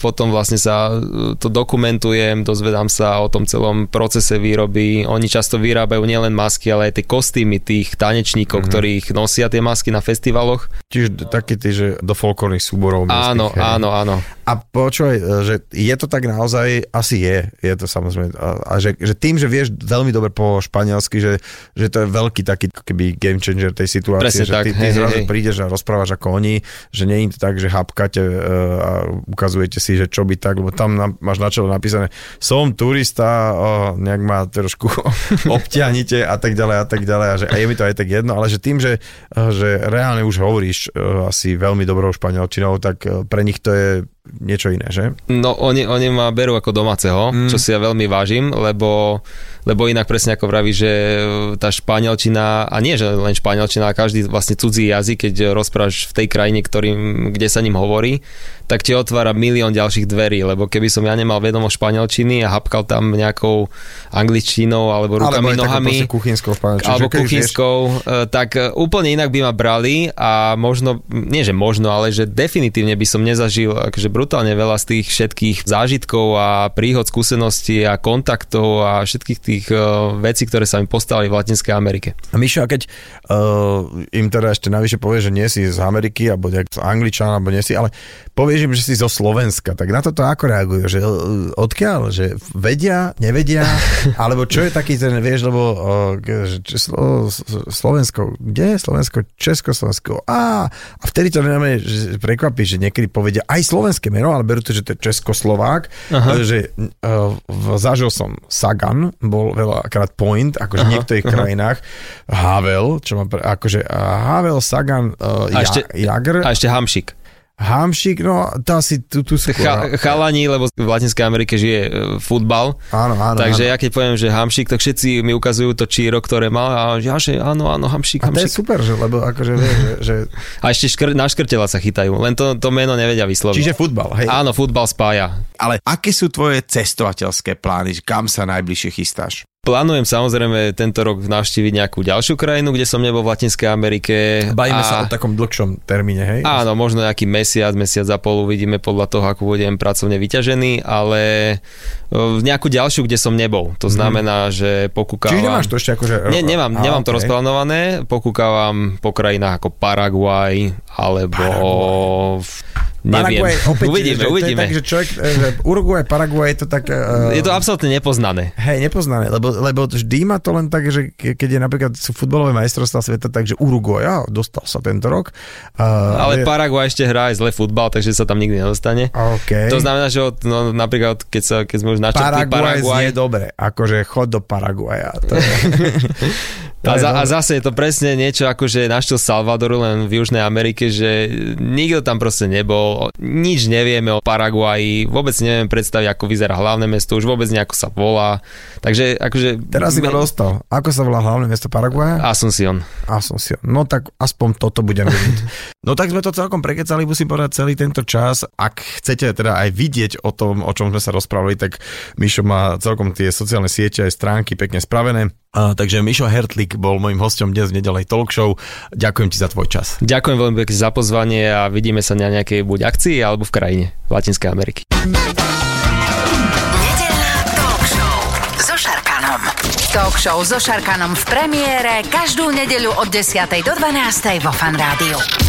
[SPEAKER 2] potom vlastne sa e, to dokumentujem, dozvedám sa o tom celom procese výroby. Oni často vyrábajú nielen masky, ale aj tie kostýmy tých tanečníkov, mm-hmm. ktorých nosia tie masky na festivaloch.
[SPEAKER 1] Čiže taký tí, že do folklórnych súborov.
[SPEAKER 2] Áno, hej. áno, áno.
[SPEAKER 3] A počúvaj, e, že je to tak naozaj, asi je, je to samozrejme, a, a že, že tým, že vieš veľmi dobre po španielsky, že, že to je veľký taký keby game changer tej situácie,
[SPEAKER 2] Presne
[SPEAKER 3] že
[SPEAKER 2] tak,
[SPEAKER 3] ty, ty
[SPEAKER 2] hej,
[SPEAKER 3] zrazu
[SPEAKER 2] hej.
[SPEAKER 3] prídeš a rozprávaš ako oni, že nie je to tak, že hapkate uh, a ukazujete si, že čo by tak, lebo tam na, máš na čelo napísané, som turista, o, nejak ma trošku obťahnite a tak ďalej a tak ďalej a, že, a je mi to aj tak jedno, ale že tým, že, že reálne už hovoríš uh, asi veľmi dobrou španielčinou, tak uh, pre nich to je niečo iné, že?
[SPEAKER 2] No oni, oni ma berú ako domáceho, mm. čo si ja veľmi vážim, lebo, lebo inak presne ako vraví, že tá španielčina, a nie že len španielčina, a každý vlastne cudzí jazyk, keď rozprávaš v tej krajine, ktorým, kde sa ním hovorí, tak ti otvára milión ďalších dverí, lebo keby som ja nemal vedomo španielčiny a hapkal tam nejakou angličtinou alebo rukami, alebo nohami,
[SPEAKER 3] kuchynskou
[SPEAKER 2] alebo kuchynskou, vieš... tak e, úplne inak by ma brali a možno, nie že možno, ale že definitívne by som nezažil akože brutálne veľa z tých všetkých zážitkov a príhod, skúseností a kontaktov a všetkých tých uh, vecí, ktoré sa mi postali v Latinskej Amerike.
[SPEAKER 3] A Mišo, a keď uh, im teda ešte navyše povie, že nie si z Ameriky, alebo nejak z Angličana, alebo nie si, ale povieš im, že si zo Slovenska, tak na toto ako reagujú? Že uh, odkiaľ? Že vedia, nevedia? alebo čo je taký ten, vieš, lebo uh, že, Slo, Slovensko, kde je Slovensko? Československo. Á, a vtedy to nemáme, prekvapí, že niekedy povedia aj Slovensko slovenské meno, ale berú to, že to je Českoslovák, Aha. že uh, zažil som Sagan, bol veľakrát point, akože v niektorých aha. krajinách, Havel, čo má, akože Havel, Sagan, uh, a ešte, Jagr.
[SPEAKER 2] A ešte Hamšik.
[SPEAKER 3] Hamšik, no to asi tu, tu skôr. Cha,
[SPEAKER 2] chalani, lebo v Latinskej Amerike žije e, futbal.
[SPEAKER 3] Áno, áno.
[SPEAKER 2] Takže
[SPEAKER 3] áno.
[SPEAKER 2] ja keď poviem, že Hamšik, tak všetci mi ukazujú to číro, ktoré mal a ja, že áno, áno, Hamšik,
[SPEAKER 3] Hamšik. A to je super, že, lebo akože vie, že, že...
[SPEAKER 2] A ešte škr, na škrtela sa chytajú, len to, to meno nevedia vysloviť.
[SPEAKER 3] Čiže futbal, hej?
[SPEAKER 2] Áno, futbal spája.
[SPEAKER 1] Ale aké sú tvoje cestovateľské plány? Kam sa najbližšie chystáš?
[SPEAKER 2] Plánujem samozrejme tento rok navštíviť nejakú ďalšiu krajinu, kde som nebol v Latinskej Amerike.
[SPEAKER 3] Bavíme a... sa o takom dlhšom termíne, hej?
[SPEAKER 2] Áno, možno nejaký mesiac, mesiac a pol uvidíme podľa toho, ako budem pracovne vyťažený, ale v nejakú ďalšiu, kde som nebol. To mhm. znamená, hmm. že pokúkavam...
[SPEAKER 3] Čiže nemáš to ešte akože...
[SPEAKER 2] Nie, nemám, a, nemám okay. to rozplánované, pokúkavam po krajinách ako Paraguaj, alebo... Paraguay Neviem.
[SPEAKER 1] Paraguay, opäť,
[SPEAKER 2] uvidíme,
[SPEAKER 1] že,
[SPEAKER 2] uvidíme.
[SPEAKER 1] To je tak, že človek, e, že Uruguay, Paraguay, to tak... Uh,
[SPEAKER 2] Je to absolútne nepoznané.
[SPEAKER 1] Hej, nepoznané, lebo, lebo vždy má to len tak, že ke- keď je napríklad sú futbalové majstrovstvá sveta, takže Uruguay, á, dostal sa tento rok. Uh,
[SPEAKER 2] Ale Paraguay ešte hrá aj zle futbal, takže sa tam nikdy nedostane.
[SPEAKER 1] OK.
[SPEAKER 2] To znamená, že od, no, napríklad, keď, sa, keď sme už načrtli
[SPEAKER 1] Paraguay,
[SPEAKER 2] Paraguay,
[SPEAKER 1] znie dobre, akože chod do Paraguaja. To je,
[SPEAKER 2] a, za, a zase je to presne niečo ako, že našiel Salvadoru len v Južnej Amerike, že nikto tam proste nebol, nič nevieme o Paraguaji, vôbec nevieme predstaviť, ako vyzerá hlavné mesto, už vôbec nejako sa volá. Takže akože...
[SPEAKER 1] Teraz si ma dostal. Ako sa volá hlavné mesto Paraguaja?
[SPEAKER 2] Asuncion.
[SPEAKER 1] Asuncion. No tak aspoň toto budem vedieť. No tak sme to celkom prekecali, musím povedať, celý tento čas. Ak chcete teda aj vidieť o tom, o čom sme sa rozprávali, tak Mišo má celkom tie sociálne siete aj stránky pekne spravené. A, takže Mišo Hertlik bol môjim hostom dnes v nedelej talk show. Ďakujem ti za tvoj čas.
[SPEAKER 2] Ďakujem veľmi pekne za pozvanie a vidíme sa na nejakej buď akcii alebo v krajine Latinskej Ameriky.
[SPEAKER 4] Nedeľná talk show so Šarkanom. Talk show so Šarkanom v premiére každú nedeľu od 10. do 12. vo Fan Rádiu.